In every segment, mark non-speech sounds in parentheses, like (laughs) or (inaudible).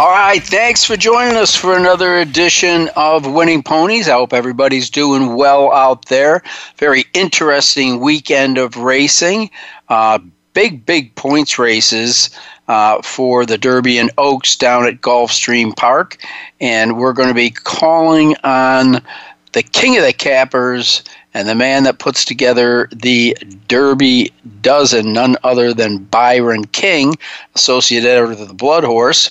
All right, thanks for joining us for another edition of Winning Ponies. I hope everybody's doing well out there. Very interesting weekend of racing. Uh, big, big points races uh, for the Derby and Oaks down at Gulfstream Park. And we're going to be calling on the king of the cappers and the man that puts together the Derby dozen, none other than Byron King, associate editor of the Blood Horse,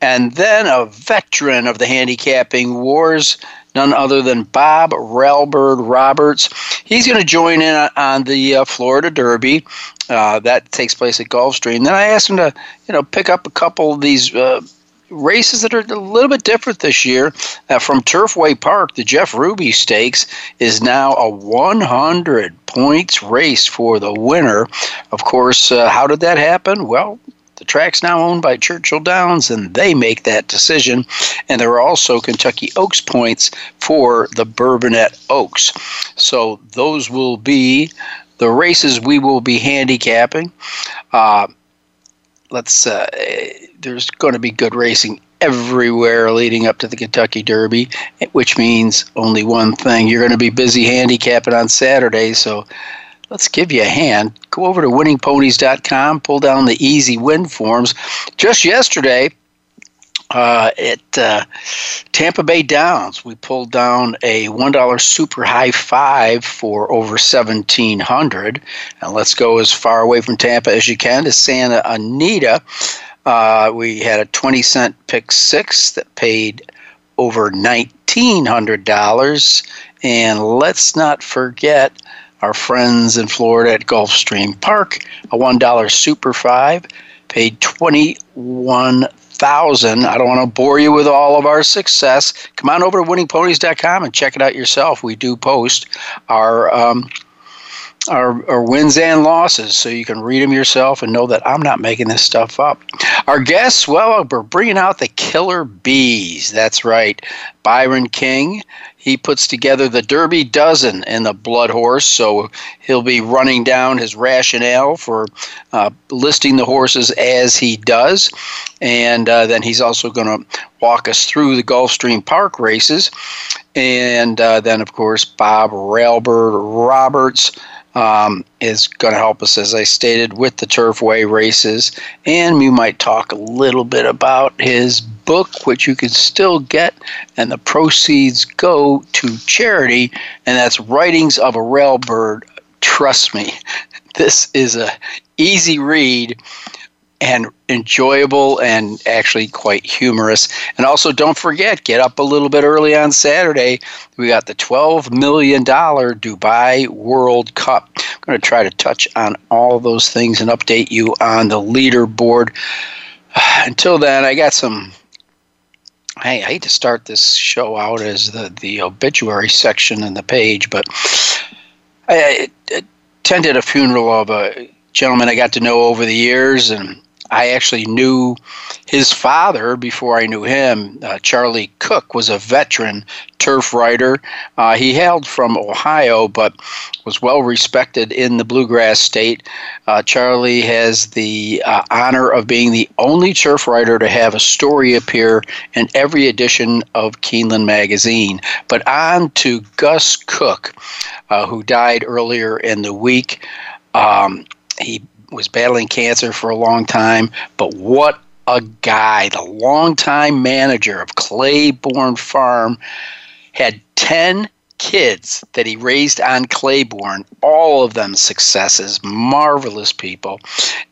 and then a veteran of the handicapping wars, none other than Bob Railbird Roberts. He's going to join in on the uh, Florida Derby. Uh, that takes place at Gulfstream. Then I asked him to, you know, pick up a couple of these uh, races that are a little bit different this year. Uh, from Turfway Park, the Jeff Ruby Stakes is now a 100 points race for the winner. Of course, uh, how did that happen? Well, the track's now owned by Churchill Downs, and they make that decision. And there are also Kentucky Oaks points for the Bourbonette Oaks. So those will be the races we will be handicapping. Uh, let's uh, there's going to be good racing everywhere leading up to the Kentucky Derby, which means only one thing: you're going to be busy handicapping on Saturday. So let's give you a hand. Go over to winningponies.com, pull down the easy win forms. Just yesterday, uh, at uh, Tampa Bay Downs, we pulled down a $1 super high five for over 1700 And let's go as far away from Tampa as you can to Santa Anita. Uh, we had a 20 cent pick six that paid over $1,900. And let's not forget our friends in Florida at Gulfstream Park, a $1 super five paid 21 thousand. I don't want to bore you with all of our success. Come on over to winningponies.com and check it out yourself. We do post our um, our, our wins and losses, so you can read them yourself and know that I'm not making this stuff up. Our guests, well, we're bringing out the killer bees. That's right, Byron King. He puts together the Derby Dozen and the Blood Horse, so he'll be running down his rationale for uh, listing the horses as he does. And uh, then he's also going to walk us through the Gulfstream Park races. And uh, then, of course, Bob Railbird Roberts um, is going to help us, as I stated, with the Turfway races. And we might talk a little bit about his book, which you can still get, and the proceeds go to charity, and that's Writings of a Railbird. Trust me, (laughs) this is a easy read and enjoyable and actually quite humorous. And also, don't forget, get up a little bit early on Saturday. We got the $12 million Dubai World Cup. I'm going to try to touch on all those things and update you on the leaderboard. (sighs) Until then, I got some. I hate to start this show out as the, the obituary section in the page, but I attended a funeral of a gentleman I got to know over the years, and I actually knew his father before I knew him. Uh, Charlie Cook was a veteran turf writer. Uh, he hailed from Ohio, but was well respected in the bluegrass state. Uh, Charlie has the uh, honor of being the only turf writer to have a story appear in every edition of Keeneland magazine. But on to Gus Cook, uh, who died earlier in the week. Um, he was battling cancer for a long time, but what a guy. The longtime manager of Claiborne Farm had 10 kids that he raised on Claiborne, all of them successes, marvelous people.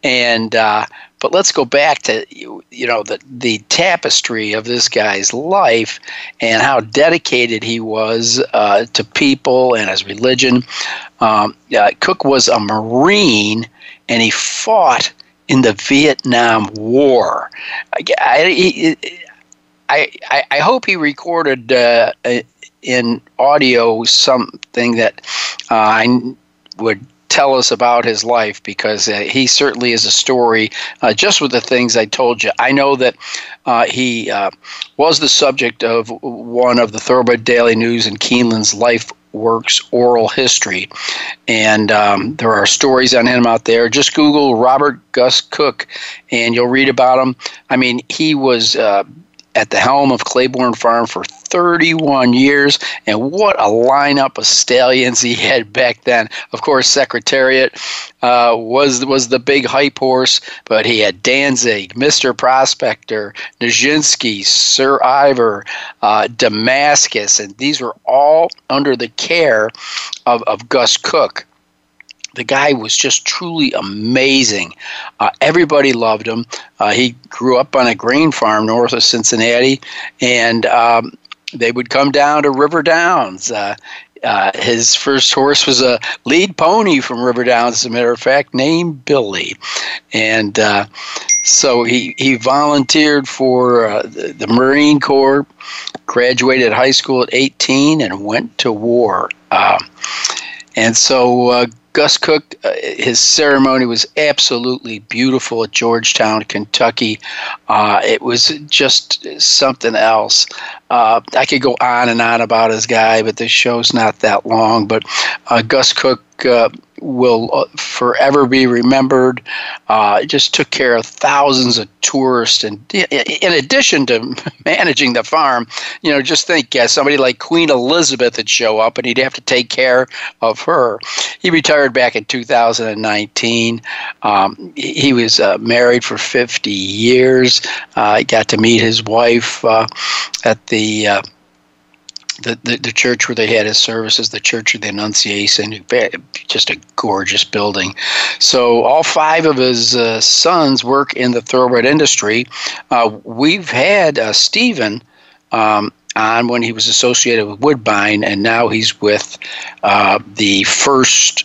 And, uh, but let's go back to you know the the tapestry of this guy's life and how dedicated he was uh, to people and his religion. Um, uh, Cook was a Marine and he fought in the Vietnam War. I, I, I, I hope he recorded uh, in audio something that uh, I would tell us about his life because uh, he certainly is a story uh, just with the things I told you. I know that uh, he uh, was the subject of one of the Thoroughbred Daily News and Keeneland's Life Works oral history. And um, there are stories on him out there. Just Google Robert Gus Cook and you'll read about him. I mean, he was uh, at the helm of Claiborne Farm for 31 years, and what a lineup of stallions he had back then. Of course, Secretariat uh, was was the big hype horse, but he had Danzig, Mr. Prospector, Nijinsky, Sir Ivor, uh, Damascus, and these were all under the care of, of Gus Cook the guy was just truly amazing. Uh, everybody loved him. Uh, he grew up on a grain farm north of Cincinnati, and um, they would come down to River Downs. Uh, uh, his first horse was a lead pony from River Downs, as a matter of fact, named Billy. And uh, so he, he volunteered for uh, the, the, Marine Corps, graduated high school at 18, and went to war. Um, and so Gus Cook, uh, his ceremony was absolutely beautiful at Georgetown, Kentucky. Uh, it was just something else. Uh, I could go on and on about his guy, but this show's not that long. But uh, Gus Cook uh, will uh, forever be remembered. Uh, just took care of thousands of tourists, and in addition to (laughs) managing the farm, you know, just think uh, somebody like Queen Elizabeth would show up, and he'd have to take care of her. He retired back in 2019. Um, he was uh, married for 50 years. Uh, he got to meet his wife uh, at the the, the, the church where they had his services, the Church of the Annunciation, just a gorgeous building. So all five of his uh, sons work in the thoroughbred industry. Uh, we've had uh, Stephen um, on when he was associated with Woodbine, and now he's with uh, the first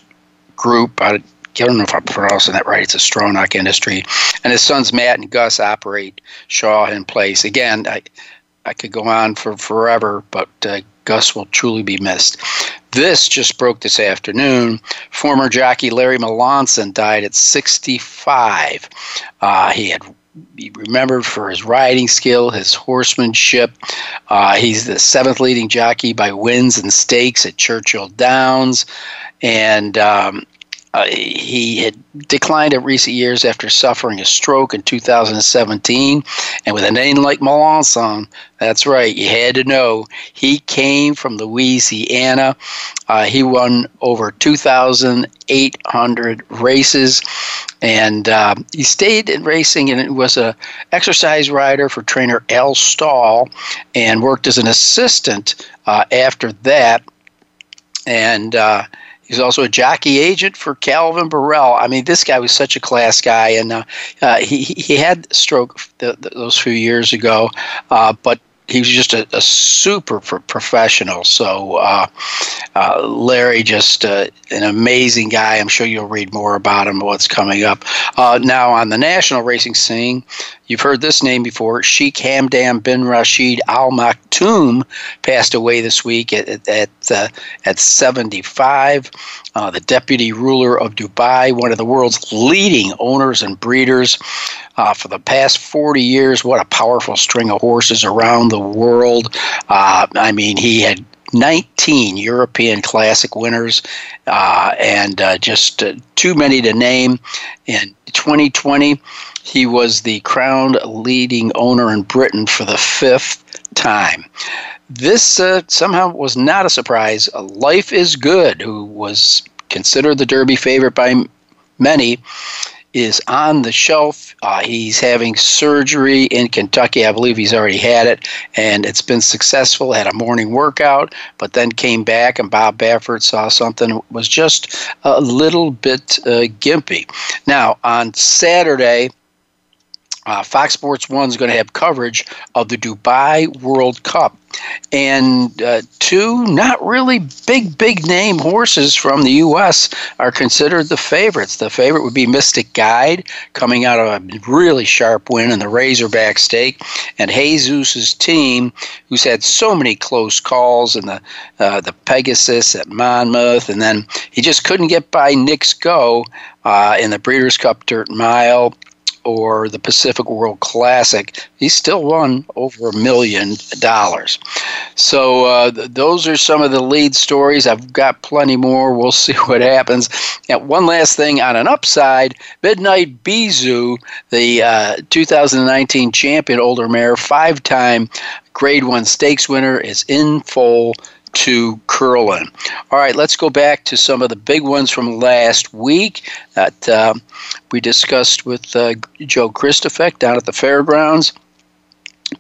group. I, don't know if I'm pronouncing that right. It's a Stronach Industry, and his sons Matt and Gus operate Shawhan Place. Again, I, I could go on for forever, but uh, Gus will truly be missed. This just broke this afternoon. Former jockey Larry Melancon died at 65. Uh, he had be remembered for his riding skill, his horsemanship. Uh, he's the seventh leading jockey by wins and stakes at Churchill Downs, and um, uh, he had declined in recent years after suffering a stroke in 2017. And with a name like Melancon, that's right, you had to know he came from Louisiana. Uh, he won over 2,800 races, and uh, he stayed in racing and was a exercise rider for trainer Al Stall, and worked as an assistant uh, after that. And uh, He's also a jockey agent for Calvin Borel. I mean, this guy was such a class guy, and uh, uh, he he had stroke the, the, those few years ago, uh, but he was just a, a super pro- professional. So uh, uh, Larry, just uh, an amazing guy. I'm sure you'll read more about him. What's coming up uh, now on the national racing scene? You've heard this name before. Sheikh Hamdan bin Rashid Al Maktoum passed away this week at at, uh, at 75. Uh, the deputy ruler of Dubai, one of the world's leading owners and breeders. Uh, for the past 40 years, what a powerful string of horses around the world. Uh, I mean, he had 19 European Classic winners, uh, and uh, just uh, too many to name. In 2020, he was the crowned leading owner in Britain for the fifth time. This uh, somehow was not a surprise. Life is Good, who was considered the Derby favorite by many, is on the shelf. Uh, he's having surgery in Kentucky. I believe he's already had it, and it's been successful. Had a morning workout, but then came back, and Bob Baffert saw something was just a little bit uh, gimpy. Now, on Saturday, uh, Fox Sports One is going to have coverage of the Dubai World Cup, and uh, two not really big, big name horses from the U.S. are considered the favorites. The favorite would be Mystic Guide, coming out of a really sharp win in the Razorback Stake, and Jesus's team, who's had so many close calls in the uh, the Pegasus at Monmouth, and then he just couldn't get by Knicks Go uh, in the Breeders' Cup Dirt Mile or the Pacific World Classic, he still won over a million dollars. So uh, th- those are some of the lead stories. I've got plenty more. We'll (laughs) see what happens. And one last thing on an upside, Midnight Bisou, the uh, 2019 champion older mare, five-time Grade One Stakes winner, is in full to Curlin. All right, let's go back to some of the big ones from last week that uh, we discussed with uh, Joe Kristufek down at the fairgrounds.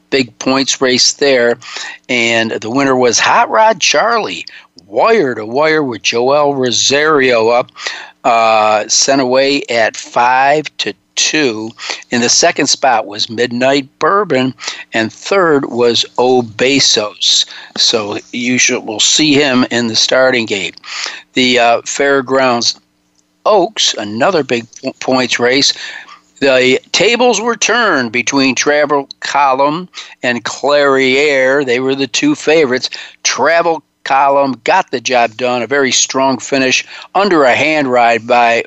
Big points race there, and the winner was Hot Rod Charlie, wire to wire with Joel Rosario up, uh, sent away at five to two. In the second spot was Midnight Bourbon, and third was O Besos. So you should, will see him in the starting gate. The uh, Fairgrounds Oaks, another big points race. The tables were turned between Travel Column and Clairiere. They were the two favorites. Travel Column got the job done, a very strong finish under a hand ride by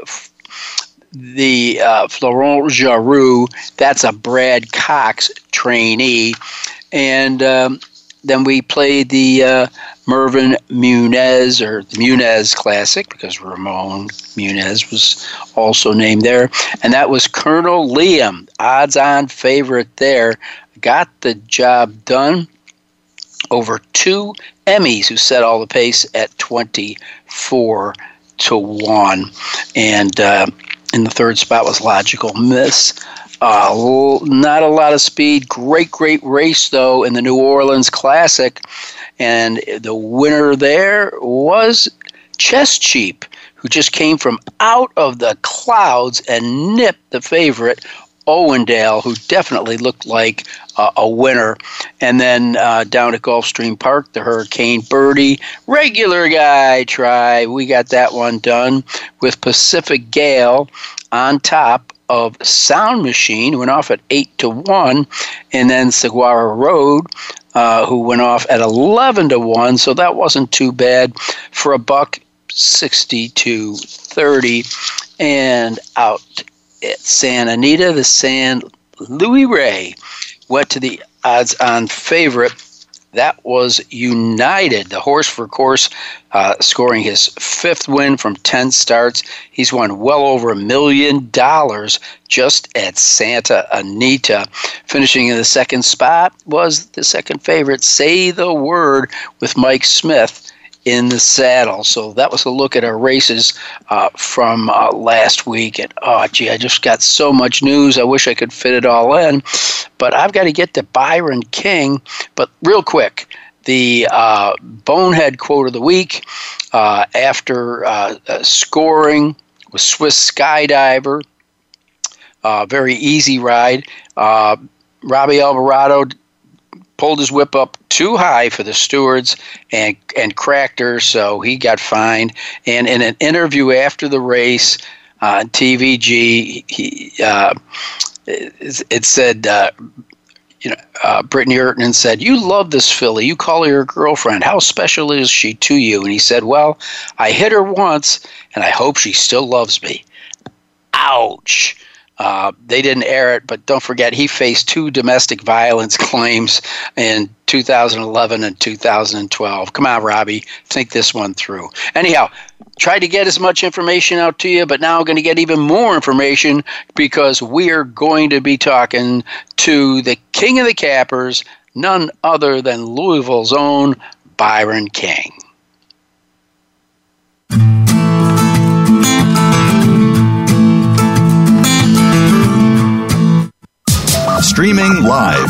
the uh, Florent Geroux, that's a Brad Cox trainee. And um, then we played the uh, Mervin Muniz or the Muniz Classic because Ramon Muniz was also named there. And that was Colonel Liam, odds on favorite there. Got the job done over two Emmys who set all the pace at 24 to 1. And uh, in the third spot was Logical Miss. Uh, not a lot of speed. Great, great race, though, in the New Orleans Classic. And the winner there was Chess Chief, who just came from out of the clouds and nipped the favorite, Owendale, who definitely looked like uh, a winner. And then uh, down at Gulfstream Park, the Hurricane Bertie, regular guy try. We got that one done with Pacific Gale on top of Sound Machine, went off at 8 to 1, and then Saguaro Road. Uh, who went off at 11 to 1 so that wasn't too bad for a buck 60 to 30 and out at Santa Anita, the San Luis Rey went to the odds on favorite. That was United, the horse for course, uh, scoring his fifth win from 10 starts. He's won well over a million dollars just at Santa Anita. Finishing in the second spot was the second favorite, Say the Word, with Mike Smith in the saddle. So that was a look at our races uh, from uh, last week. And oh, gee, I just got so much news. I wish I could fit it all in, but I've got to get to Byron King. But real quick, the uh, bonehead quote of the week uh, after uh, uh, scoring with Swiss Skydiver. very easy ride. Robby Albarado pulled his whip up too high for the stewards and and cracked her, so he got fined. And in an interview after the race on TVG, he uh, it, said. Uh, you know, uh, Britney Eurton said, "You love this filly. You call her your girlfriend. How special is she to you?" And he said, "Well, I hit her once, and I hope she still loves me." Ouch! Uh, they didn't air it, but don't forget he faced two domestic violence (laughs) claims in 2011 and 2012. Come on, Robby, think this one through. Anyhow, tried to get as much information out to you, but now I'm going to get even more information because we are going to be talking to the king of the cappers, none other than Louisville's own Byron King. Streaming live.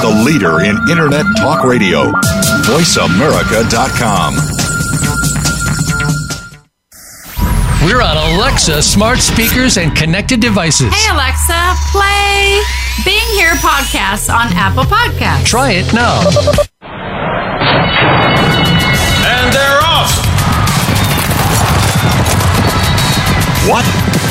The leader in Internet talk radio. VoiceAmerica.com. We're on Alexa smart speakers and connected devices. Hey, Alexa, play Being Here podcast on Apple Podcasts. Try it now. And they're off. What?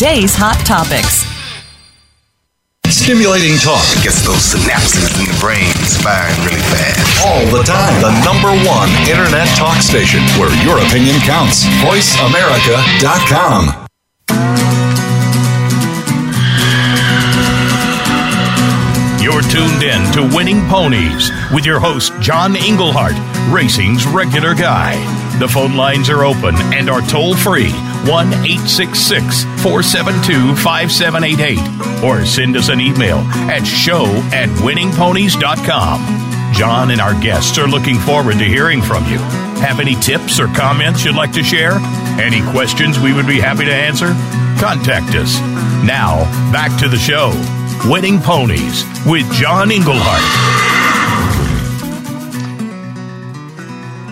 today's hot topics. Stimulating talk Gets those synapses in the brain firing really fast. all the time. The number one internet talk station where your opinion counts. VoiceAmerica.com. You're tuned in to Winning Ponies with your host, John Englehart, racing's regular guy. The phone lines are open and are toll free 1 866 472 5788 or send us an email at show at winningponies.com. John and our guests are looking forward to hearing from you. Have any tips or comments you'd like to share? Any questions we would be happy to answer? Contact us. Now, back to the show. Winning Ponies with John Englehart.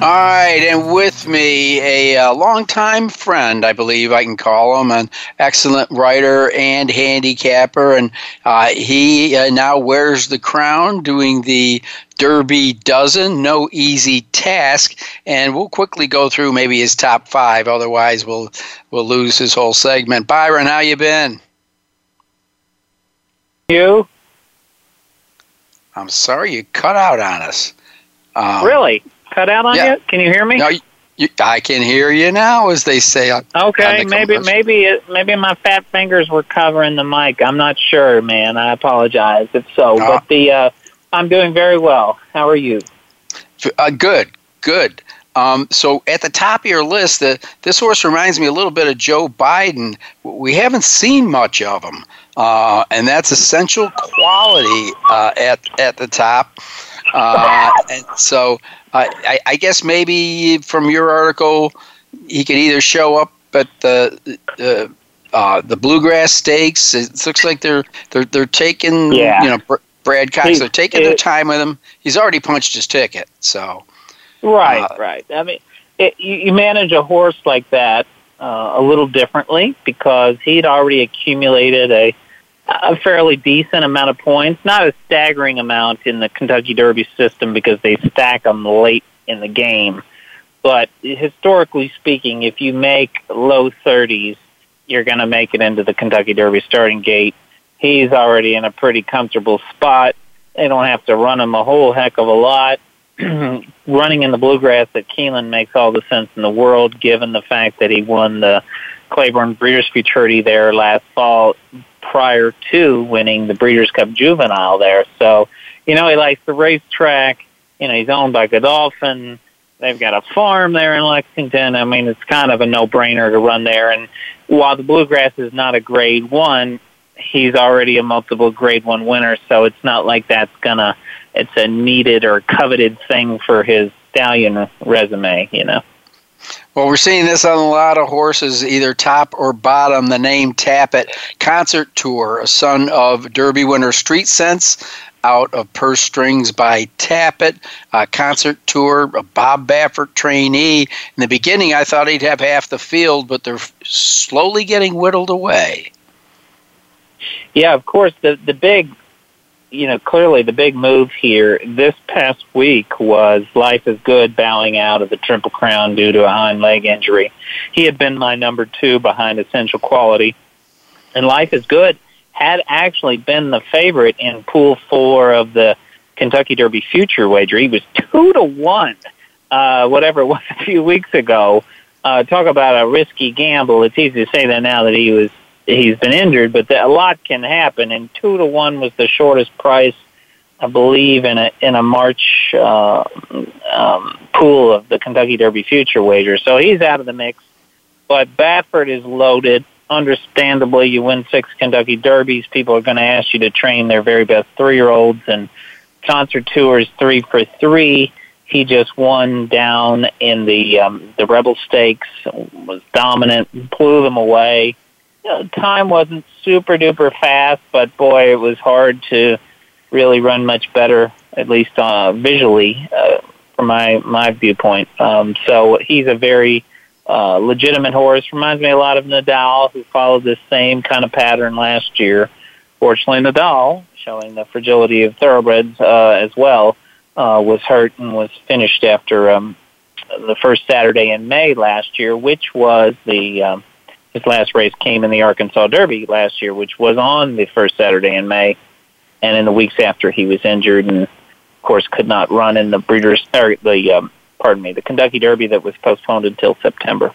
All right, and with me, a, uh longtime friend, I believe I can call him, an excellent writer and handicapper, and uh, he uh, now wears the crown doing the Derby Dozen, no easy task, and we'll quickly go through maybe his top five. Otherwise, we'll we'll lose his whole segment. Byron, how you been? You I'm sorry you cut out on us. Um, really cut out on yeah. you? Can you hear me? No, you, you, I can hear you now, as they say. On, okay, on the maybe maybe it, maybe my fat fingers were covering the mic. I'm not sure, man. I apologize if so. But the uh, I'm doing very well. How are you? Uh, good, good. Um, so at the top of your list, the, this horse reminds me a little bit of Joe Biden. We haven't seen much of him, uh, and that's essential quality uh, at at the top. Uh, and so uh, I, I guess maybe from your article, he could either show up at the the uh, the bluegrass stakes. It looks like they're they're they're taking Yeah. you know Br- Brad Cox. He- they're taking their time with him. He's already punched his ticket, so. Right, Uh, right. I mean, it, you, you manage a horse like that uh, a little differently because he'd already accumulated a a fairly decent amount of points, not a staggering amount in the Kentucky Derby system because they stack them late in the game. But historically speaking, if you make low 30s, you're going to make it into the Kentucky Derby starting gate. He's already in a pretty comfortable spot. They don't have to run him a whole heck of a lot. (clears throat) Running in the bluegrass at Keeneland makes all the sense in the world, given the fact that he won the Claiborne Breeders' Futurity there last fall prior to winning the Breeders' Cup Juvenile there. So, you know, he likes the racetrack. You know, he's owned by Godolphin. They've got a farm there in Lexington. I mean, it's kind of a no-brainer to run there. And while the Bluegrass is not a Grade One, he's already a multiple Grade One winner. So it's not like that's gonna. It's a needed or coveted thing for his stallion resume. You know. Well, we're seeing this on a lot of horses, either top or bottom. The name Tapit Concert Tour, a son of Derby winner Street Sense, out of Purse Strings by Tapit. Uh, concert Tour, a Bob Baffert trainee. In the beginning, I thought he'd have half the field, but they're slowly getting whittled away. Yeah, of course. The the big, you know, clearly the big move here this past week was Life is Good bowing out of the Triple Crown due to a hind leg injury. He had been my number two behind Essential Quality, and Life is Good had actually been the favorite in Pool Four of the Kentucky Derby future wager. He was two to one, uh, whatever it was (laughs) a few weeks ago. Uh, talk about a risky gamble. It's easy to say that now that he was he's been injured, but the, a lot can happen. And two to one was the shortest price, I believe, in a in a March uh, um, pool of the Kentucky Derby future wager. So he's out of the mix. But Baffert is loaded. Understandably, you win six Kentucky Derbies. People are going to ask you to train their very best three year olds and Concert Tours three for three. He just won down in the um, the Rebel Stakes, was dominant, blew them away. Time wasn't super duper fast, but boy, it was hard to really run much better, at least uh, visually, uh, from my my viewpoint. Um, so he's a very uh, legitimate horse. Reminds me a lot of Nadal, who followed this same kind of pattern last year. Fortunately, Nadal showing the fragility of thoroughbreds uh, as well, uh, was hurt and was finished after um, the first Saturday in May last year, which was the um, his last race came in the Arkansas Derby last year, which was on the first Saturday in May, and in the weeks after he was injured and of course could not run in the Breeders' or the um, pardon me the Kentucky Derby that was postponed until September.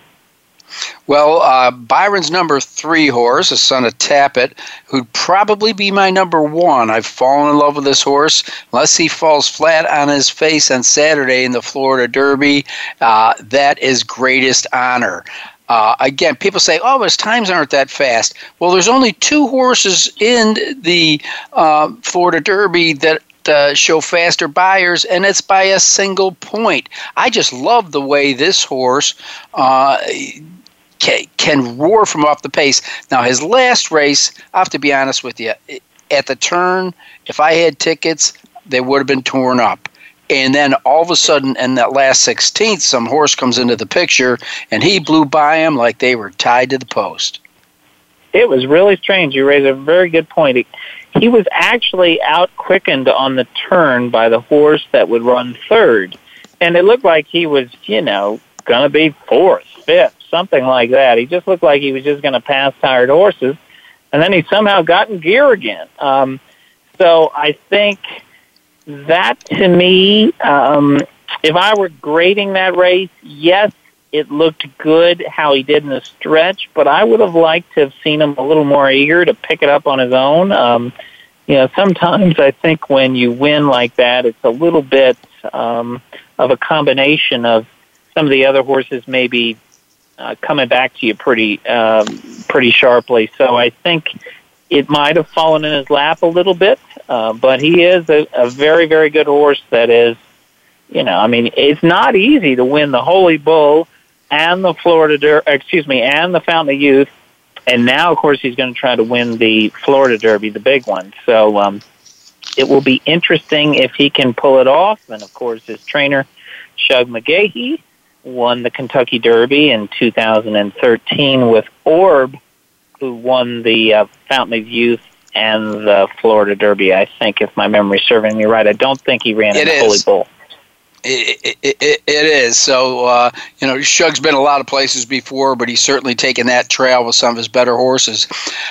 Well, uh, Byron's number three horse, a son of Tapit, who'd probably be my number one. I've fallen in love with this horse. Unless he falls flat on his face on Saturday in the Florida Derby, uh, that is greatest honor. Uh, again, people say, "Oh, his times aren't that fast." Well, there's only two horses in the uh, Florida Derby that uh, show faster Beyers, and it's by a single point. I just love the way this horse uh, can, can roar from off the pace. Now, his last race, I have to be honest with you, at the turn, if I had tickets, they would have been torn up. And then all of a sudden, in that last 16th, some horse comes into the picture, and he blew by him like they were tied to the post. It was really strange. You raise a very good point. He was actually out quickened on the turn by the horse that would run third. And it looked like he was, you know, going to be fourth, fifth, something like that. He just looked like he was just going to pass tired horses, and then he somehow got in gear again. Um, so I think that to me, um, if I were grading that race, yes, it looked good how he did in the stretch, but I would have liked to have seen him a little more eager to pick it up on his own. Um, you know, sometimes I think when you win like that, it's a little bit um, of a combination of some of the other horses maybe uh, coming back to you pretty um, pretty sharply. So I think it might have fallen in his lap a little bit, uh, but he is a, a very very good horse. That is, you know, I mean, it's not easy to win the Holy Bull and the Florida, Der- excuse me, and the Fountain of Youth, and now of course he's going to try to win the Florida Derby, the big one. So um, it will be interesting if he can pull it off, and of course his trainer. Shug McGaughey won the Kentucky Derby in 2013 with Orb, who won the uh, Fountain of Youth and the Florida Derby. I think, if my memory's serving me right, I don't think he ran it in the Holy Bull. It, it, it, it is. So, uh, you know, Shug's been a lot of places before, but he's certainly taken that trail with some of his better horses.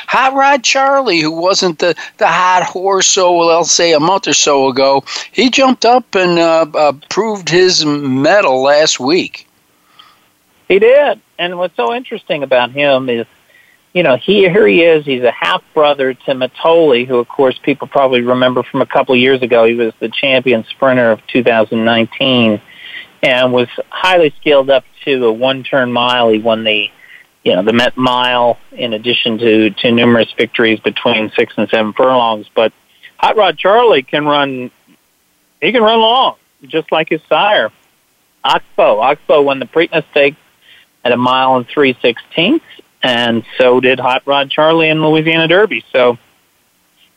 Hot Rod Charlie, who wasn't the, the hot horse, so I'll say a month or so ago, he jumped up and uh, uh, proved his mettle last week. He did. And what's so interesting about him is you know, he here he is. He's a half brother to Mitole, who, of course, people probably remember from a couple of years ago. He was the champion sprinter of 2019, and was highly skilled up to a one-turn mile. He won the, you know, the Met Mile in addition to to numerous victories between six and seven furlongs. But Hot Rod Charlie can run. He can run long, just like his sire, Oxbow. Oxbow won the Preakness Stakes at a mile and three sixteenths and so did Hot Rod Charlie in Louisiana Derby. So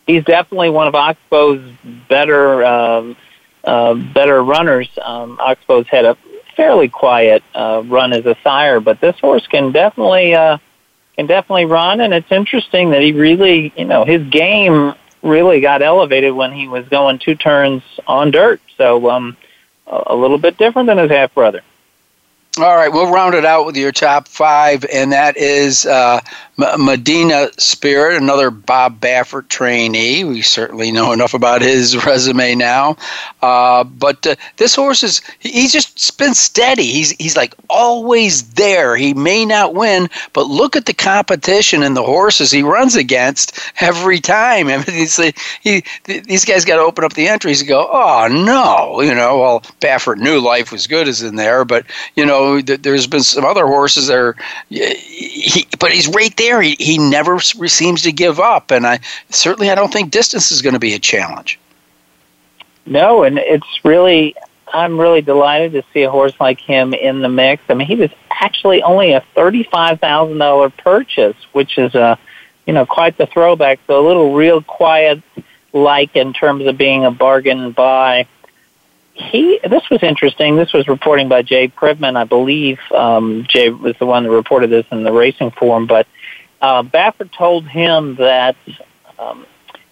he's definitely one of Oxbow's better um, uh, better runners. Um, Oxbow's had a fairly quiet uh, run as a sire, but this horse can definitely uh, can definitely run. And it's interesting that he really, you know, his game really got elevated when he was going two turns on dirt. So um, a little bit different than his half brother. All right, we'll round it out with your top five, and that is uh, Medina Spirit, another Bob Baffert trainee. We certainly know (laughs) enough about his resume now. Uh, but uh, this horse is, he's just been steady. He's, he's like always there. He may not win, but look at the competition and the horses he runs against every time. (laughs) I mean, he's, he, these guys got to open up the entries and go, oh, no. You know, well, Baffert knew life was good as in there, but, you know, there's been some other horses that are, he, but he's right there. He, he never seems to give up, and I certainly I don't think distance is going to be a challenge. No, and it's really I'm really delighted to see a horse like him in the mix. I mean, he was actually only a thirty-five thousand dollar purchase, which is a you know quite the throwback. So a little real quiet like in terms of being a bargain buy he this was interesting. This was reporting by Jay Privman, I believe. Um, Jay was the one that reported this in the Racing Form, but uh, Baffert told him that um,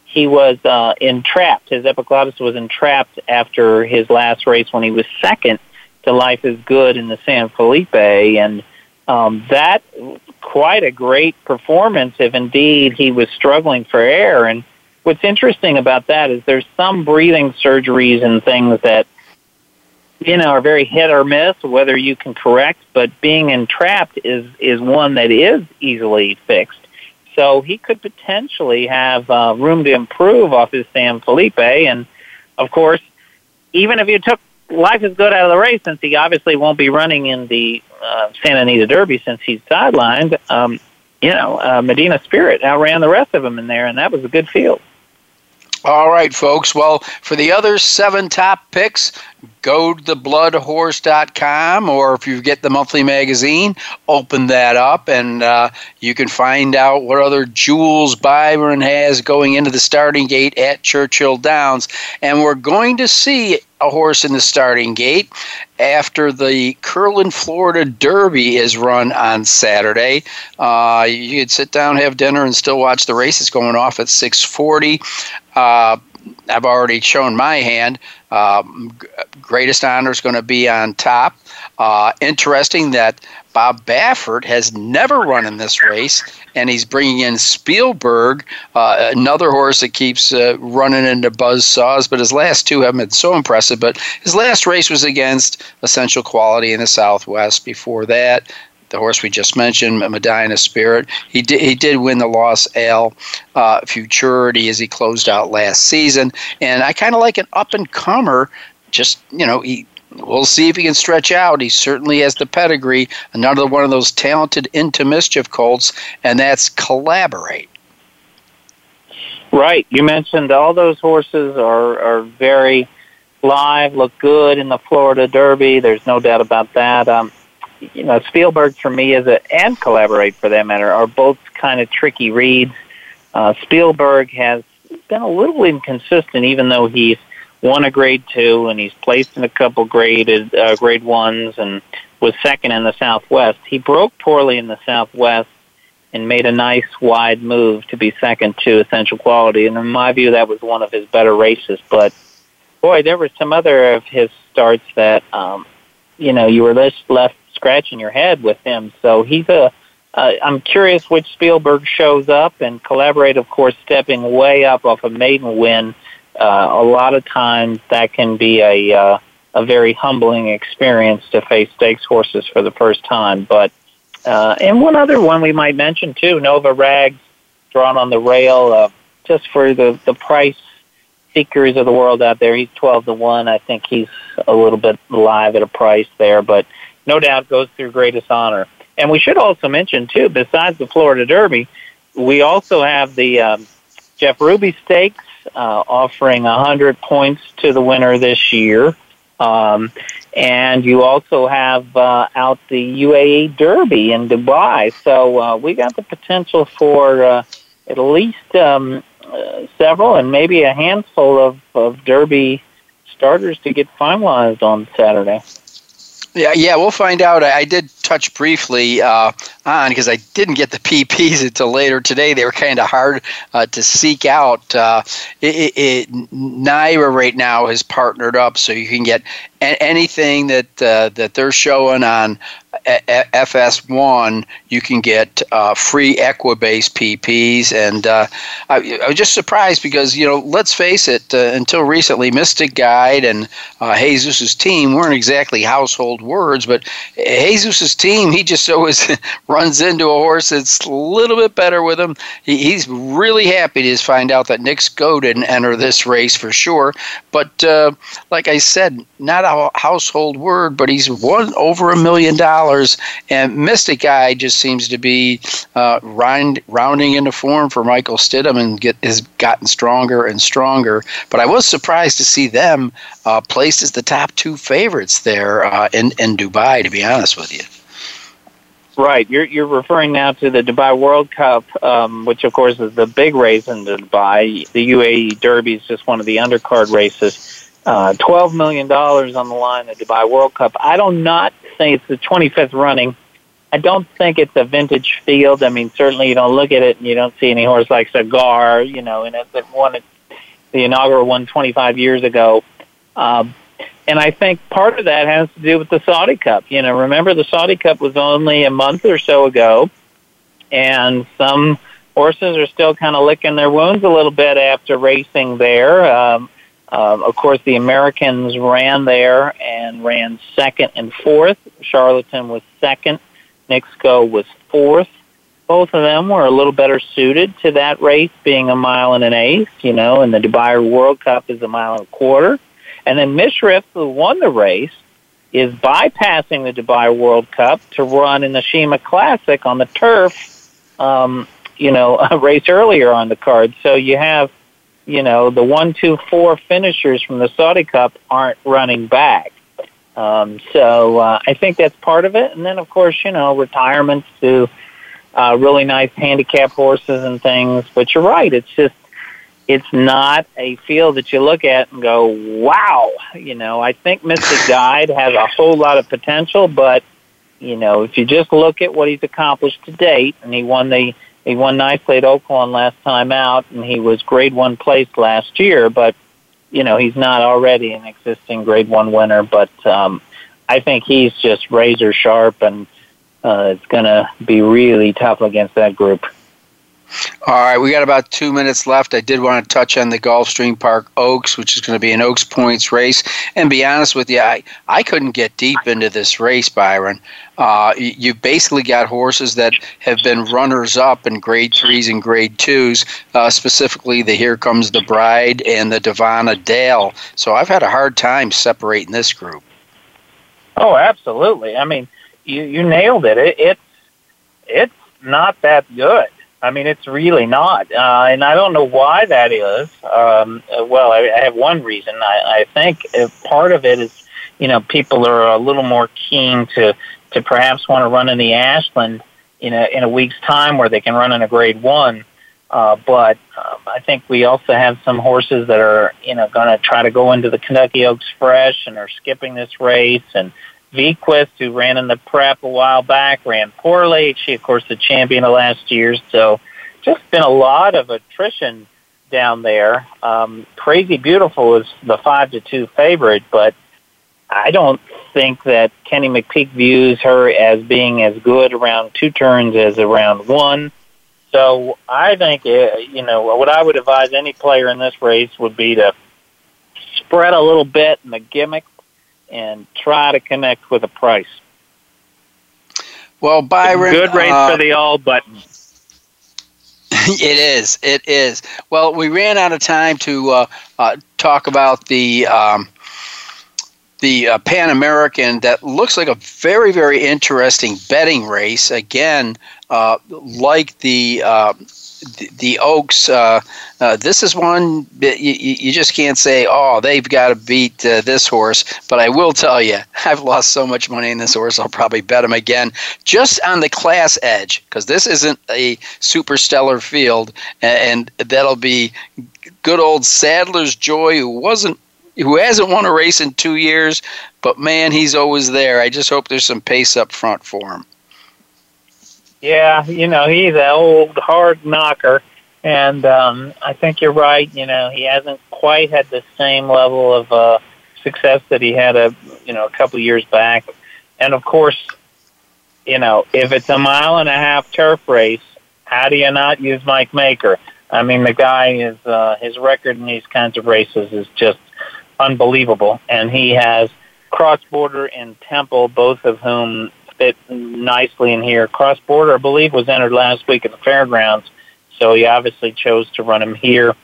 he was uh, entrapped. His epiglottis was entrapped after his last race when he was second to Life is Good in the San Felipe, and um, that quite a great performance. If indeed he was struggling for air, and what's interesting about that is there's some breathing surgeries and things that you know, are very hit or miss, whether you can correct, but being entrapped is, is one that is easily fixed. So he could potentially have uh, room to improve off his San Felipe. And of course, even if you took life is good out of the race, since he obviously won't be running in the uh, Santa Anita Derby since he's sidelined, um, you know, uh, Medina Spirit outran the rest of them in there, and that was a good field. All right, folks. Well, for the other seven top picks, go to thebloodhorse.com or if you get the monthly magazine, open that up and uh, you can find out what other jewels Byron has going into the starting gate at Churchill Downs. And we're going to see a horse in the starting gate after the Curlin, Florida Derby is run on Saturday. Uh, you could sit down, have dinner, and still watch the race. It's going off at 640. Uh, I've already shown my hand. Um, greatest honor is going to be on top. Uh, interesting that Bob Baffert has never run in this race, and he's bringing in Spielberg, uh, another horse that keeps uh, running into buzz saws. But his last two haven't been so impressive. But his last race was against Essential Quality in the Southwest. Before that, the horse we just mentioned, Medina Spirit. He did he did win the Los Al uh, Futurity as he closed out last season, and I kind of like an up and comer. Just you know, he we'll see if he can stretch out. He certainly has the pedigree. Another one of those talented into mischief colts, and that's collaborate. Right. You mentioned all those horses are are very live, look good in the Florida Derby. There's no doubt about that. Um, you know, Spielberg for me is a, and Collaborate for that matter are both kind of tricky reads. Uh, Spielberg has been a little inconsistent, even though he's won a grade two and he's placed in a couple graded uh, grade ones and was second in the Southwest. He broke poorly in the Southwest and made a nice wide move to be second to Essential Quality. And in my view, that was one of his better races. But boy, there were some other of his starts that um, you know you were left left scratching your head with him. So he's a. Uh, I'm curious which Spielberg shows up and collaborate. Of course, stepping way up off a maiden win. Uh, a lot of times that can be a uh, a very humbling experience to face stakes horses for the first time. But uh, and one other one we might mention too, Nova Rags, drawn on the rail, uh, just for the the price seekers of the world out there. He's twelve to one. I think he's a little bit live at a price there, but no doubt goes through greatest honor. And we should also mention, too, besides the Florida Derby, we also have the um, Jeff Ruby Stakes uh, offering 100 points to the winner this year. Um, and you also have uh, out the UAE Derby in Dubai. So uh, we got the potential for uh, at least um, uh, several and maybe a handful of, of Derby starters to get finalized on Saturday. Yeah, yeah, we'll find out. I did touch briefly uh, on because I didn't get the PPs until later today. They were kind of hard uh, to seek out. Uh, it, it, NYRA right now has partnered up, so you can get anything that uh, that they're showing on FS1, you can get uh, free Equibase PPs. And uh, I, I, was just surprised because, you know, let's face it, uh, until recently, Mystic Guide and uh, Jesus's team weren't exactly household words, but Jesus's team, he just always runs into a horse that's a little bit better with him. He, he's really happy to find out that Knicks Go didn't enter this race for sure. But uh, like I said, not a household word, but he's won over a million dollars dollars. And Mystic Guide just seems to be uh, round, rounding into form for Michael Stidham and get, has gotten stronger and stronger. But I was surprised to see them uh, placed as the top two favorites there uh, in in Dubai. To be honest with you. Right, you're you're referring now to the Dubai World Cup, um, which of course is the big race in Dubai. The UAE Derby is just one of the undercard races. Uh, Twelve million dollars on the line, the Dubai World Cup. I do not think it's the 25th running. I don't think it's a vintage field. I mean, certainly you don't look at it and you don't see any horse like Cigar, you know, and it won it, the inaugural one 25 years ago. Um, and I think part of that has to do with the Saudi Cup. You know, remember the Saudi Cup was only a month or so ago, and some horses are still kind of licking their wounds a little bit after racing there. Um, um, of course, the Americans ran there and ran second and fourth. Charlatan was second. Go was fourth. Both of them were a little better suited to that race, being a mile and an eighth, you know, and the Dubai World Cup is a mile and a quarter. And then Mishrif, who won the race, is bypassing the Dubai World Cup to run in the Sheema Classic on the turf, um, you know, (laughs) a race earlier on the card. So you have – you know, the one, two, four finishers from the Saudi Cup aren't running back. Um, so uh, I think that's part of it. And then, of course, you know, retirements to uh, really nice handicap horses and things. But you're right. It's just, it's not a field that you look at and go, wow. You know, I think Mystic Guide has a whole lot of potential, but, you know, if you just look at what he's accomplished to date, and he won the he won nicely at Oaklawn last time out, and he was grade one placed last year. But you know he's not already an existing grade one winner. But um, I think he's just razor sharp, and uh, it's to be really tough against that group. All right, we got about two minutes left. I did want to touch on the Gulfstream Park Oaks, which is going to be an Oaks points race. And be honest with you, I, I couldn't get deep into this race, Byron. Uh, you basically got horses that have been runners up in grade threes and grade twos, uh, specifically the Here Comes the Bride and the Davona Dale. So I've had a hard time separating this group. Oh, absolutely. I mean, you, you nailed it. it it's it's not that good. I mean, it's really not, uh, and I don't know why that is. Um, well, I, I have one reason. I, I think part of it is, you know, people are a little more keen to to perhaps want to run in the Ashland in a in a week's time where they can run in a Grade One. Uh, but um, I think we also have some horses that are, you know, going to try to go into the Kentucky Oaks Fresh and are skipping this race and Vequist, who ran in the prep a while back, ran poorly. She, of course, the champion of last year. So just been a lot of attrition down there. Um, Crazy Beautiful is the five to two favorite, but I don't think that Kenny McPeek views her as being as good around two turns as around one. So I think, uh, you know, what I would advise any player in this race would be to spread a little bit in the gimmick and try to connect with a price. Well, Byron, good race uh, for the all button. (laughs) it is. It is. Well, we ran out of time to uh, uh, talk about the um, the uh, Pan American. That looks like a very, very interesting betting race. Again, uh, like the uh, the, the Oaks, uh, uh, this is one you, you just can't say, oh, they've got to beat uh, this horse. But I will tell you, (laughs) I've lost so much money in this horse, I'll probably bet him again just on the class edge because this isn't a super stellar field, and, and that'll be good old Sadler's Joy, who wasn't who hasn't won a race in two years, but man, he's always there. I just hope there's some pace up front for him. Yeah, you know, he's an old hard knocker. And um, I think you're right. You know, he hasn't quite had the same level of uh, success that he had a you know a couple of years back. And of course, you know, if it's a mile and a half turf race, how do you not use Mike Maker? I mean, the guy is uh, his record in these kinds of races is just unbelievable, and he has Cross Border and Temple, both of whom fit nicely in here. Cross Border, I believe, was entered last week at the fairgrounds, so he obviously chose to run him here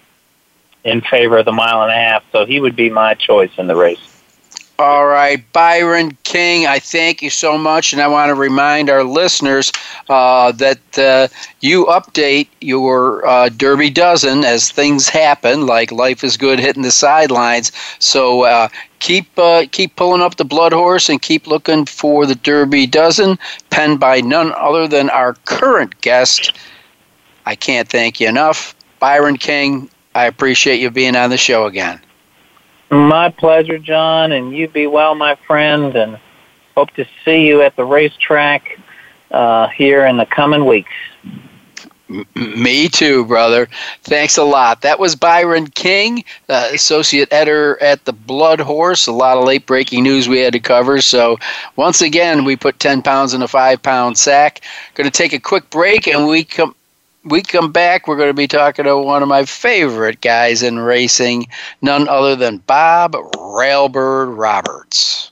in favor of the mile and a half. So he would be my choice in the race. All right, Byron King, I thank you so much, and I want to remind our listeners uh, that uh, you update your uh, Derby dozen as things happen, like life is good hitting the sidelines. So uh, keep uh, keep pulling up the blood horse and keep looking for the Derby dozen, penned by none other than our current guest. I can't thank you enough, Byron King. I appreciate you being on the show again. My pleasure, John, and you be well, my friend, and hope to see you at the racetrack uh, here in the coming weeks. Me too, brother. Thanks a lot. That was Byron King, uh, associate editor at the Blood Horse. A lot of late breaking news we had to cover. So, once again, we put 10 pounds in a five pound sack. Going to take a quick break, and we come we come back, we're going to be talking to one of my favorite guys in racing, none other than Bob Railbird Roberts.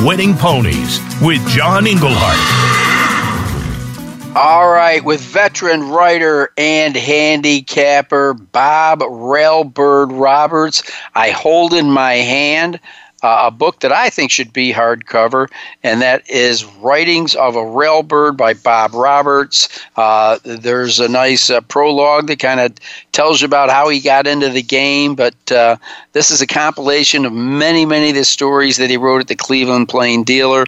Winning Ponies with John Englehart. All right, with veteran writer and handicapper Bob Railbird Roberts, I hold in my hand uh, a book that I think should be hardcover, and that is Writings of a Railbird by Bob Roberts. Uh, there's a nice uh, prologue that kind of tells you about how he got into the game, but uh, this is a compilation of many, many of the stories that he wrote at the Cleveland Plain Dealer,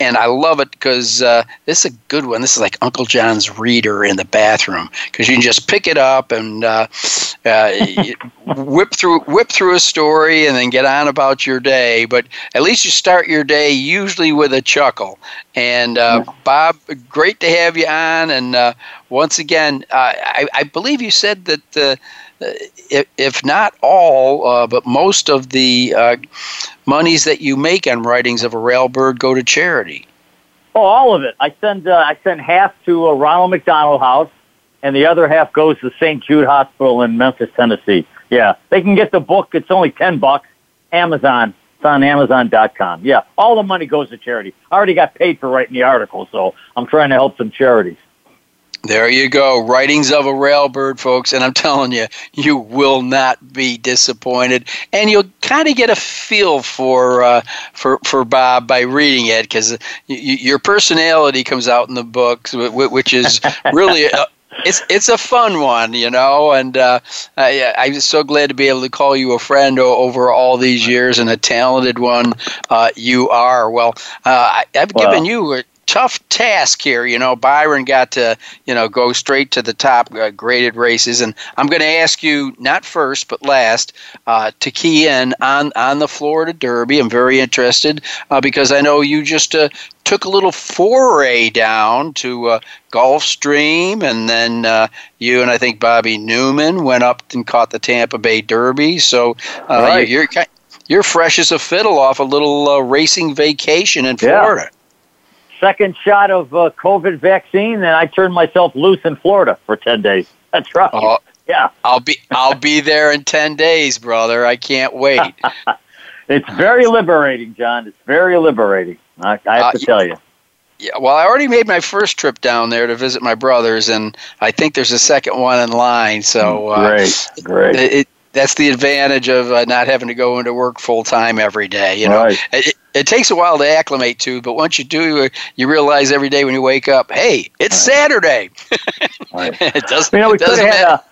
and I love it because uh, this is a good one. This is like Uncle John's reader in the bathroom because you can just pick it up and uh, (laughs) whip through whip through a story and then get on about your day but at least you start your day usually with a chuckle. And uh, Bob, great to have you on. And uh, once again, uh, I, I, believe you said that uh, if, if not all, uh, but most of the uh, monies that you make on writings of a railbird go to charity. Oh, all of it. I send uh, I send half to uh, Ronald McDonald House, and the other half goes to St. Jude Hospital in Memphis, Tennessee. Yeah, they can get the book. It's only ten bucks. Amazon. It's on Amazon.com. Yeah, all the money goes to charity. I already got paid for writing the article, so I'm trying to help some charities. There you go. Writings of a Railbird, folks. And I'm telling you, you will not be disappointed. And you'll kind of get a feel for, uh, for, for Bob by reading it because your personality comes out in the book, which is (laughs) really. A, it's it's a fun one, you know, and uh, I, I'm so glad to be able to call you a friend over all these years and a talented one uh, you are. Well, uh, I, have given you tough task here. You know, Byron got to, you know, go straight to the top uh, graded races, and I'm going to ask you not first but last uh, to key in on on the Florida Derby. I'm very interested uh, because I know you just uh, took a little foray down to uh, Gulfstream, and then uh, you and I think Bobby Newman went up and caught the Tampa Bay Derby. So right. you're, you're you're fresh as a fiddle off a little racing vacation in Florida. Yeah second shot of uh, COVID vaccine, and I turned myself loose in Florida for ten days. That's right. Uh, (laughs) yeah, I'll be I'll be there in ten days, brother. I can't wait. (laughs) it's very liberating, John. It's very liberating. I, I have uh, to tell you. Yeah, well, I already made my first trip down there to visit my brothers, and I think there's a second one in line. So uh, great, great. It, that's the advantage of uh, not having to go into work full time every day. You know, right. it, it, takes a while to acclimate to, but once you do, uh, you realize every day when you wake up, hey, it's right. Saturday. (laughs) right. (laughs) it doesn't. You know, we could have had a.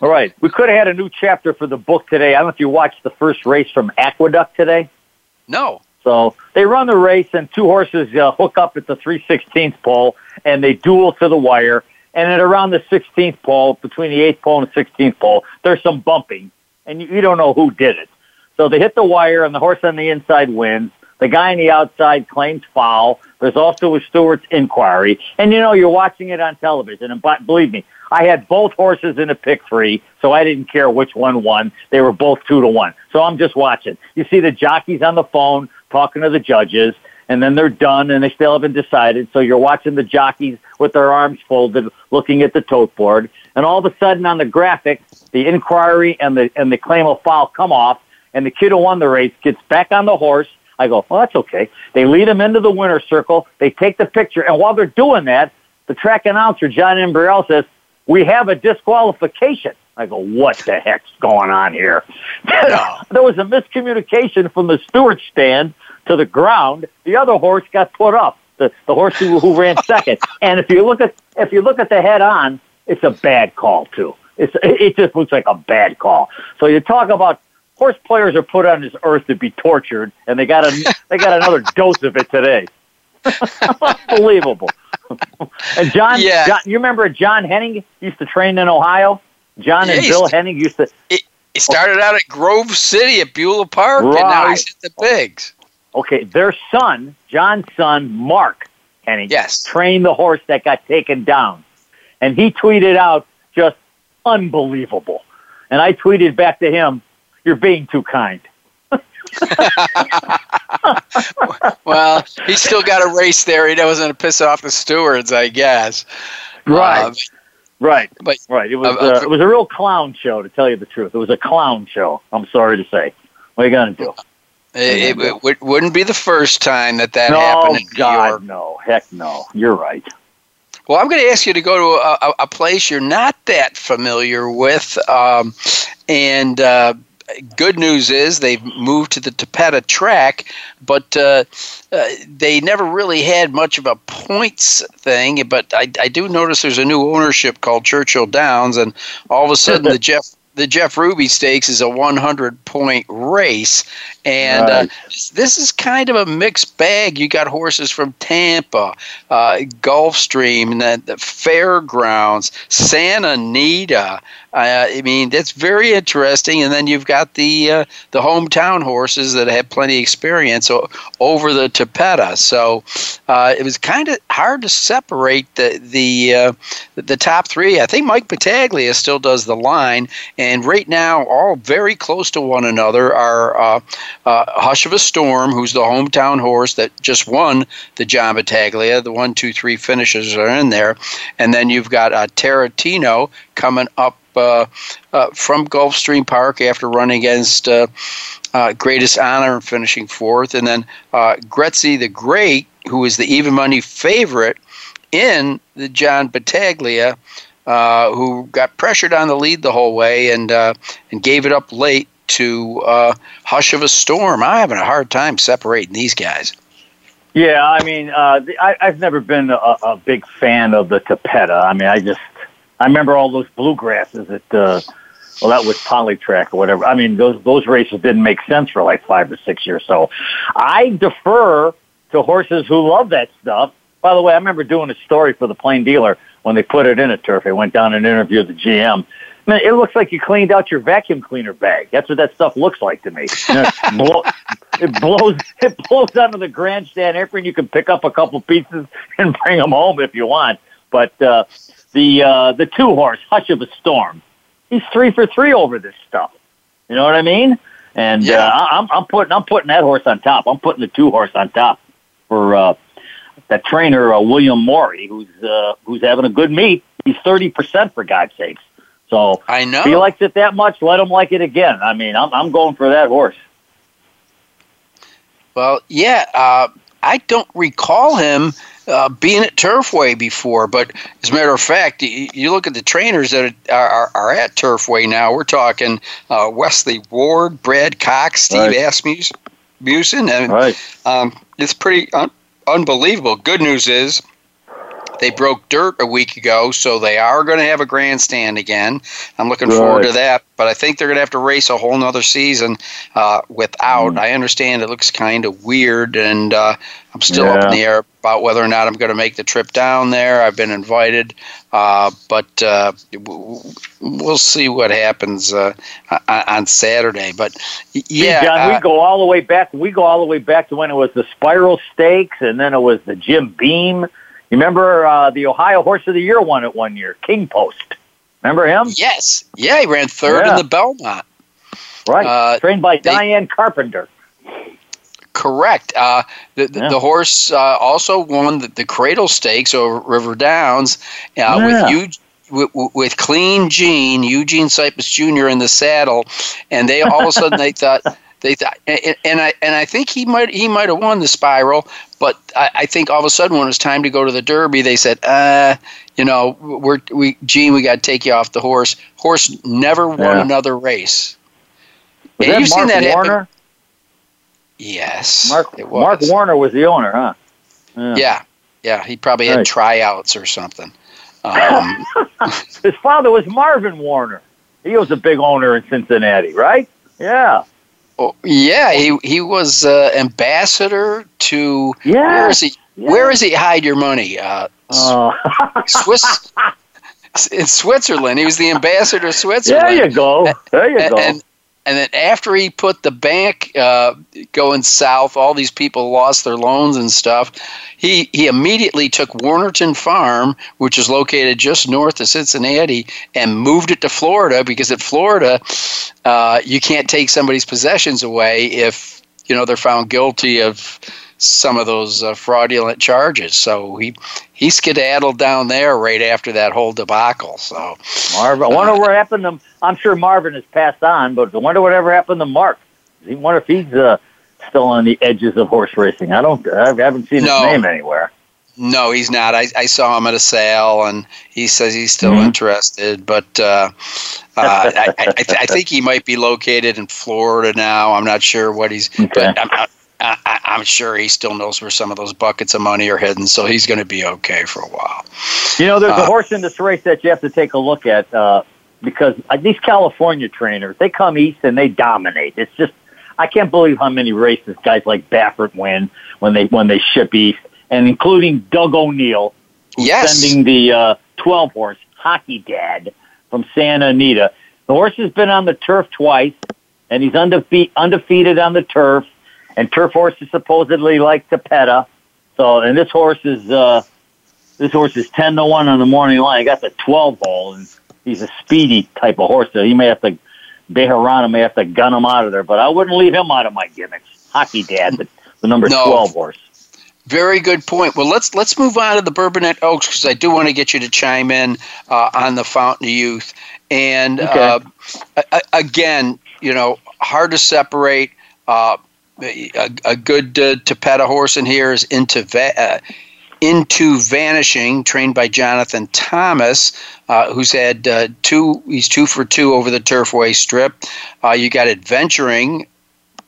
All right, we could have had a new chapter for the book today. I don't know if you watched the first race from Aqueduct today. No. So they run the race, and two horses uh, hook up at the 316th pole, and they duel to the wire. And at around the 16th pole, between the 8th pole and the 16th pole, there's some bumping and you, you don't know who did it. So they hit the wire, and the horse on the inside wins. The guy on the outside claims foul. There's also a steward's inquiry, and you know you're watching it on television. And but believe me, I had both horses in a pick three, so I didn't care which one won. They were both two to one. So I'm just watching. You see the jockeys on the phone talking to the judges, and then they're done, and they still haven't decided. So you're watching the jockeys with their arms folded, looking at the tote board, and all of a sudden on the graphic, the inquiry and the and the claim of foul come off, and the kid who won the race gets back on the horse. I go, well, that's okay. They lead him into the winner's circle. They take the picture, and while they're doing that, the track announcer John Imbriale says, "We have a disqualification." I go, what the heck's going on here? (laughs) there was a miscommunication from the steward stand to the ground. The other horse got put up. The, the horse who, who ran (laughs) second. and if you look at if you look at the head on, it's a bad call too. It's, it just looks like a bad call. So you talk about horse players are put on this earth to be tortured, and they got a they got another (laughs) dose of it today. (laughs) Unbelievable. and John, yeah. John, you remember John Hennig used to train in Ohio. John yeah, and Bill Hennig used to. It, he started out at Grove City at Beulah Park, right. and now he's at the Bigs. Okay, their son, John's son, Mark Hennig, yes. trained the horse that got taken down, and he tweeted out just unbelievable. And I tweeted back to him, "You're being too kind." (laughs) well, he still got a race there. He going to piss off the stewards, I guess. Right. Uh, right. But right. It was uh, uh, it was a real clown show, to tell you the truth. It was a clown show. I'm sorry to say. What are you gonna do? It, it, it, wouldn't be the first time that that no, happened in God, New York. No, heck no. You're right. Well, I'm going to ask you to go to a, a place you're not that familiar with, um, and uh, good news is they've moved to the Tapeta track, but uh, uh, they never really had much of a points thing. But I, I, do notice there's a new ownership called Churchill Downs, and all of a sudden (laughs) the Jeff the Jeff Ruby Stakes is a 100 point race, and uh, right. uh, this is kind of a mixed bag. You got horses from Tampa, uh, Gulfstream, and the, the Fairgrounds, Santa Anita, Uh, I mean, that's very interesting. And then you've got the uh, the hometown horses that have plenty of experience over the Tapeta. So uh, it was kind of hard to separate the the uh, the top three. I think Mike Battaglia still does the line, and right now, all very close to one another are uh, uh, Hush of a Storm, who's the hometown horse that just won the John Battaglia. The one, two, three finishes are in there, and then you've got uh, Tarantino coming up uh, uh, from Gulfstream Park after running against uh, uh, Greatest Honor and finishing fourth, and then uh, the Great, who is the even money favorite in the John Battaglia, uh, who got pressured on the lead the whole way and and gave it up late to Hush of a Storm. I'm having a hard time separating these guys. Yeah, I mean, uh, I, I've never been a, a big fan of the Tapeta. I mean, I just I remember all those bluegrasses at uh, well, that was Polytrack or whatever. I mean, those those races didn't make sense for like five or six years. So I defer to horses who love that stuff. By the way, I remember doing a story for the Plain Dealer when they put it in a turf. I went down and interviewed the GM. Man, it looks like you cleaned out your vacuum cleaner bag. That's what that stuff looks like to me. You know, it blow- it blows (laughs) it blows onto the grandstand apron. You can pick up a couple pieces and bring them home if you want. But uh, the uh, the two horse Hush of a Storm, he's three for three over this stuff. You know what I mean? And uh, I- I'm I'm putting I'm putting that horse on top. I'm putting the two horse on top for uh, that trainer uh, William Morey, who's uh, who's having a good meet. He's thirty percent for God's sakes. So I know if he likes it that much, let him like it again. I mean, I'm I'm going for that horse. Well, yeah, uh, I don't recall him uh, being at Turfway before, but as a matter of fact, you, you look at the trainers that are, are, are at Turfway now. We're talking uh, Wesley Ward, Brad Cox, Steve Right. Asmussen, and Right. um, it's pretty un- unbelievable. Good news is they broke dirt a week ago, so they are going to have a grandstand again. I'm looking forward to that, but I think they're going to have to race a whole nother season uh, without. I understand it looks kind of weird, and uh, I'm still up in the air about whether or not I'm going to make the trip down there. I've been invited, uh, but uh, we'll see what happens uh, on- Saturday. But yeah, See, John, uh, we go all the way back. We go all the way back to when it was the Spiral Stakes, and then it was the Jim Beam. You remember uh, the Ohio Horse of the Year won it one year, King Post. Remember him? Yes. Yeah, he ran third Yeah. in the Belmont. Right. Uh, Trained by they- Diane Carpenter. Correct. Uh, the, the, Yeah. the horse uh, also won the, the Cradle Stakes over River Downs uh, Yeah. with. With, with Clean Gene, Eugene Sipus Jr. in the saddle, and they all of a sudden they (laughs) thought they thought, and, and I and I think he might he might have won the Spiral, but I, I think all of a sudden when it was time to go to the Derby, they said, uh, you know, we're we Gene, we got to take you off the horse. Horse never won Yeah. another race. Was And that you've Mark seen that happen- Warner? Yes, Mark it Mark. Warner was the owner, huh? Yeah. Yeah, yeah. He probably had Right. tryouts or something. Um, (laughs) His father was Marvin Warner. He was a big owner in Cincinnati, right? Yeah. oh, yeah, he he was uh, ambassador to. Yeah. Where is he? Where is he hide your money? Uh, Oh. (laughs) Swiss. in Switzerland, he was the ambassador to Switzerland. there you go. There you go. And, and then after he put the bank uh, going south, all these people lost their loans and stuff. He he immediately took Warnerton Farm, which is located just north of Cincinnati, and moved it to Florida because at Florida, uh, you can't take somebody's possessions away if you know they're found guilty of some of those uh, fraudulent charges. So he he skedaddled down there right after that whole debacle. So Marvin, I wonder what happened to. Him. I'm sure Marvin has passed on, but I wonder whatever happened to Mark. I wonder if he's uh, still on the edges of horse racing. I don't. I haven't seen No. his name anywhere. No, he's not. I, I saw him at a sale, and he says he's still Mhm. interested. But uh, uh, I, I, th- I think he might be located in Florida now. I'm not sure what he's. But I'm, I, I, I'm sure he still knows where some of those buckets of money are hidden, so he's going to be okay for a while. You know, there's Uh, a horse in this race that you have to take a look at uh, because uh, these California trainers, they come east and they dominate. It's just, I can't believe how many races guys like Baffert win when they when they ship east, and including Doug O'Neill, Yes. sending the uh, 12 horse Hockey Dad from Santa Anita. The horse has been on the turf twice, and he's undefe- undefeated on the turf. And turf horses supposedly like Tapeta. So, and this horse is uh, this horse is ten to one on the morning line. He got the twelve hole, and he's a speedy type of horse. So he may have to Bejarano may have to gun him out of there, but I wouldn't leave him out of my gimmicks. Hockey Dad, the, the number No. twelve horse. Very good point. Well, let's let's move on to the Bourbonette Oaks because I do want to get you to chime in uh, on the Fountain of Youth. And uh, a- a- again, you know, hard to separate. Uh, a, a good uh, a horse in here is into va- uh, into vanishing, trained by Jonathan Thomas, uh, who's had uh, two. He's two for two over the Turfway Strip. Uh, you got adventuring.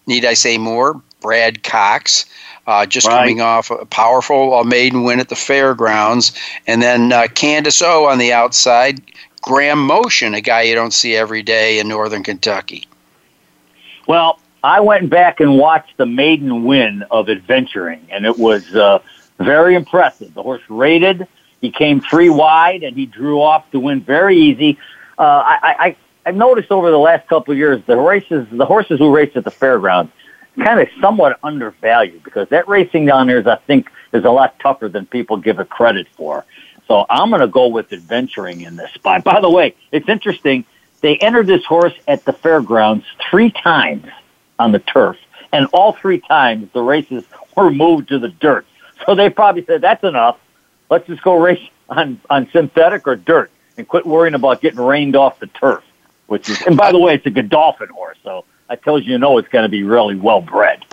Need I say more? Brad Cox, uh, just Right. coming off a powerful uh, maiden win at the fairgrounds, and then uh, Candace O on the outside. Graham Motion, a guy you don't see every day in Northern Kentucky. Well, I went back and watched the maiden win of adventuring, and it was uh, very impressive. The horse rated. He came three wide, and he drew off to win very easy. Uh, I, I, I've noticed over the last couple of years the races, the horses who race at the fairgrounds, kind of somewhat undervalued because that racing down there is, I think, is a lot tougher than people give it credit for. So I'm going to go with adventuring in this spot. By the way, it's interesting. They entered this horse at the fairgrounds three times on the turf, and all three times the races were moved to the dirt. So they probably said, "That's enough. Let's just go race on on synthetic or dirt, and quit worrying about getting rained off the turf." Which is, and by the way, it's a Godolphin horse, so that tells you, you know it's going to be really well bred.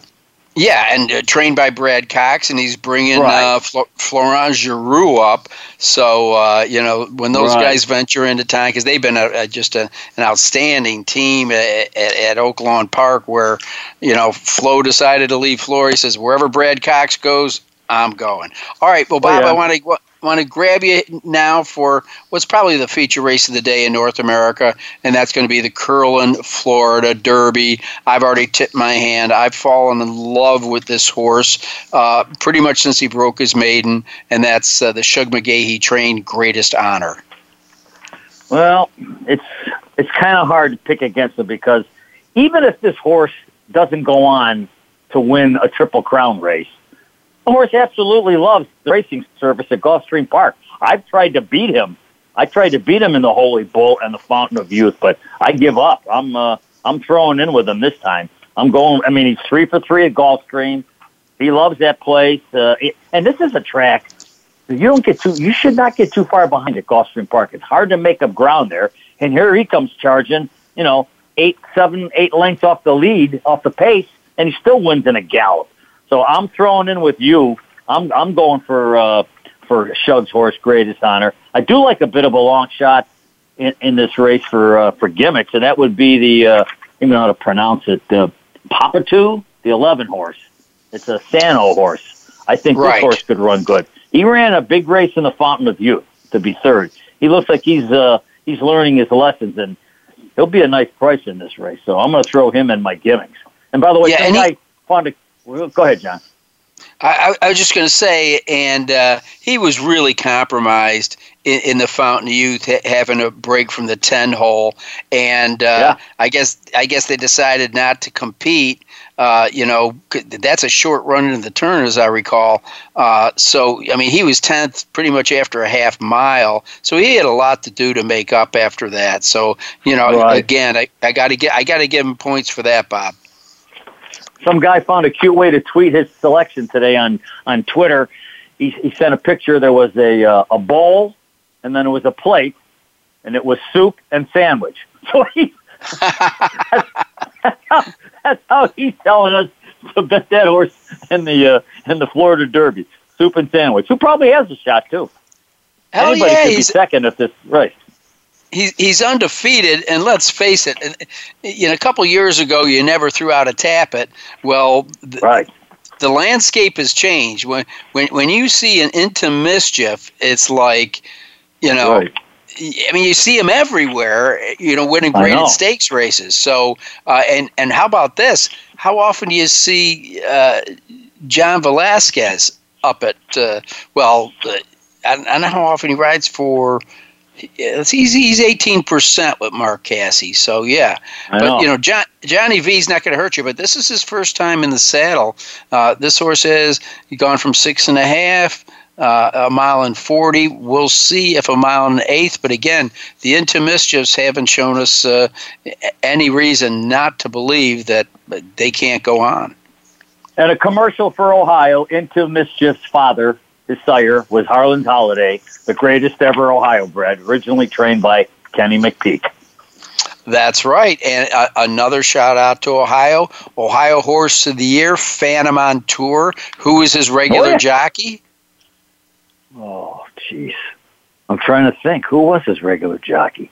Yeah, and uh, trained by Brad Cox, and he's bringing Right. uh, Flo- Florent Giroux up. So uh, you know when those Right. guys venture into town, because they've been a, a, just a, an outstanding team at, at, at Oaklawn Park, where you know Flo decided to leave Flora. He says wherever Brad Cox goes, I'm going. All right, well, Bob, yeah. I want to want to grab you now for what's probably the feature race of the day in North America, and that's going to be the Curlin, Florida Derby. I've already tipped my hand. I've fallen in love with this horse uh, pretty much since he broke his maiden, and that's uh, the Shug McGaughey trained Greatest Honor. Well, it's it's kind of hard to pick against him because even if this horse doesn't go on to win a Triple Crown race, horse absolutely loves the racing service at Gulfstream Park. I've tried to beat him. I tried to beat him in the Holy Bull and the Fountain of Youth, but I give up. I'm uh, I'm throwing in with him this time. I'm going. I mean, he's three for three at Gulfstream. He loves that place, uh, it, and this is a track you don't get too. You should not get too far behind at Gulfstream Park. It's hard to make up ground there, and here he comes charging. You know, eight, seven, eight lengths off the lead, off the pace, and he still wins in a gallop. So I'm throwing in with you. I'm I'm going for uh, for Shug's horse, Greatest Honor. I do like a bit of a long shot in, in this race for uh, for gimmicks, and that would be the uh, I don't even know how to pronounce it. Uh, Papetu, the 11 horse. It's a Sano horse. I think Right. this horse could run good. He ran a big race in the Fountain of Youth to be third. He looks like he's uh, he's learning his lessons, and he'll be a nice price in this race. So I'm going to throw him in my gimmicks. And by the way, Yeah, and he- guy found a. well, Go ahead, John. I, I, I was just going to say, and uh, he was really compromised in, in the Fountain of Youth, ha- having a break from the ten hole, and uh, I guess I guess they decided not to compete. Uh, you know, that's a short run into the turn, as I recall. Uh, so, I mean, he was tenth pretty much after a half mile. So he had a lot to do to make up after that. So, you know, Right. again, I, I got to get I got to give him points for that, Bob. Some guy found a cute way to tweet his selection today on on Twitter. He, he sent a picture. There was a uh, a bowl, and then it was a plate, and it was soup and sandwich. (laughs) So he that's, how, that's how he's telling us to bet that horse in the uh, in the Florida Derby. Soup and sandwich. Who probably has a shot too. Hell Anybody yeah, could be second if this right. He's he's undefeated, and let's face it, you know, a couple years ago, you never threw out a Tapit. Well, the, right. the landscape has changed. When when when you see an into mischief, it's like, you know. Right. I mean, you see him everywhere. You know, winning graded stakes races. So, uh, and and how about this? How often do you see uh, John Velazquez up at? Uh, well, uh, I, I don't know how often he rides for he's he's eighteen percent with Mark Casse. So yeah, I but know. you know John, Johnny V's not going to hurt you. But this is his first time in the saddle. Uh, this horse has gone from six and a half. Uh, a mile and 40. We'll see if a mile and an eighth. But again, the Into Mischiefs haven't shown us uh, any reason not to believe that they can't go on. And a commercial for Ohio into Mischief's father, his sire, was Harlan's Holiday, the greatest ever Ohio bred, originally trained by Kenny McPeek. That's right. And uh, another shout out to Ohio. Ohio Horse of the Year, Phantom on Tour. Who is his regular Oh, yeah. jockey? Oh, jeez. I'm trying to think. Who was his regular jockey?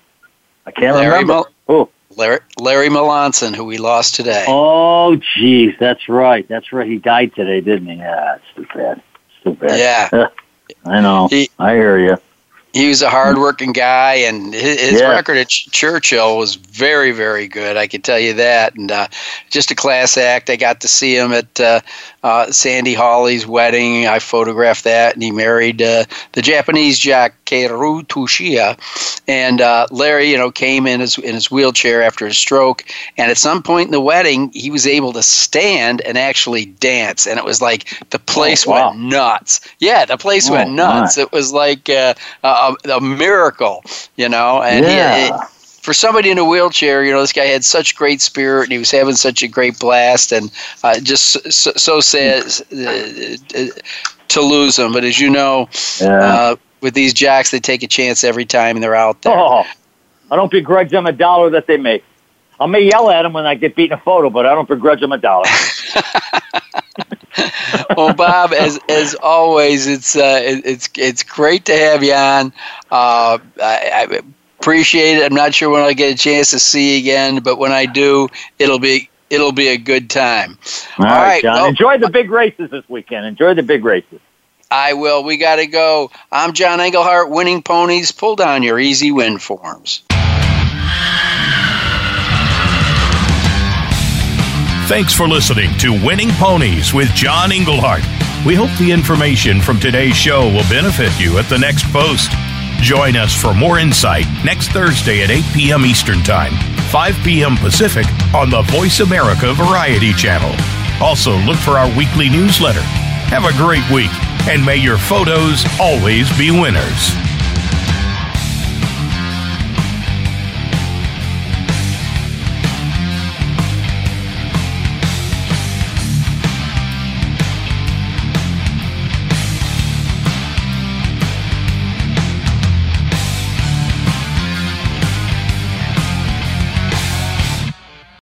I can't Larry remember. Mil- Who? Larry, Larry Melancon, who we lost today. Oh, jeez. That's right. That's right. He died today, didn't he? Yeah, it's too bad. It's too bad. Yeah. (laughs) I know. He- I hear you. He was a hardworking guy, and his, his Yeah. record at Ch- Churchill was very, very good. I can tell you that. And uh, just a class act. I got to see him at uh, uh, Sandy Hawley's wedding. I photographed that, and he married uh, the Japanese Jack Keru Tushia. And uh, Larry, you know, came in his in his wheelchair after his stroke, and at some point in the wedding, he was able to stand and actually dance, and it was like the place Oh, wow. went nuts. Yeah, the place Oh, went nuts. my. It was like uh, a, a miracle, you know. And he- Yeah. For somebody in a wheelchair, you know, this guy had such great spirit and he was having such a great blast, and uh, just so, so sad uh, to lose him. But as you know, Yeah. uh, with these jacks, they take a chance every time they're out there. Oh, I don't begrudge them a dollar that they make. I may yell at them when I get beat in a photo, but I don't begrudge them a dollar. (laughs) (laughs) well, Bob, as as always, it's uh, it, it's it's great to have you on. Uh, I, I appreciate it. I'm not sure when I'll get a chance to see you again, but when I do, it'll be it'll be a good time. All right, right, John. well- Enjoy the uh, big races this weekend. Enjoy the big races. I will. We got to go. I'm John Englehart, winning ponies. Pull down your easy win forms. Thanks for listening to Winning Ponies with John Englehart. We hope the information from today's show will benefit you at the next post. Join us for more insight next Thursday at 8 p.m. Eastern Time, 5 p.m. Pacific on the Voice America Variety Channel. Also, look for our weekly newsletter. Have a great week, and may your photos always be winners.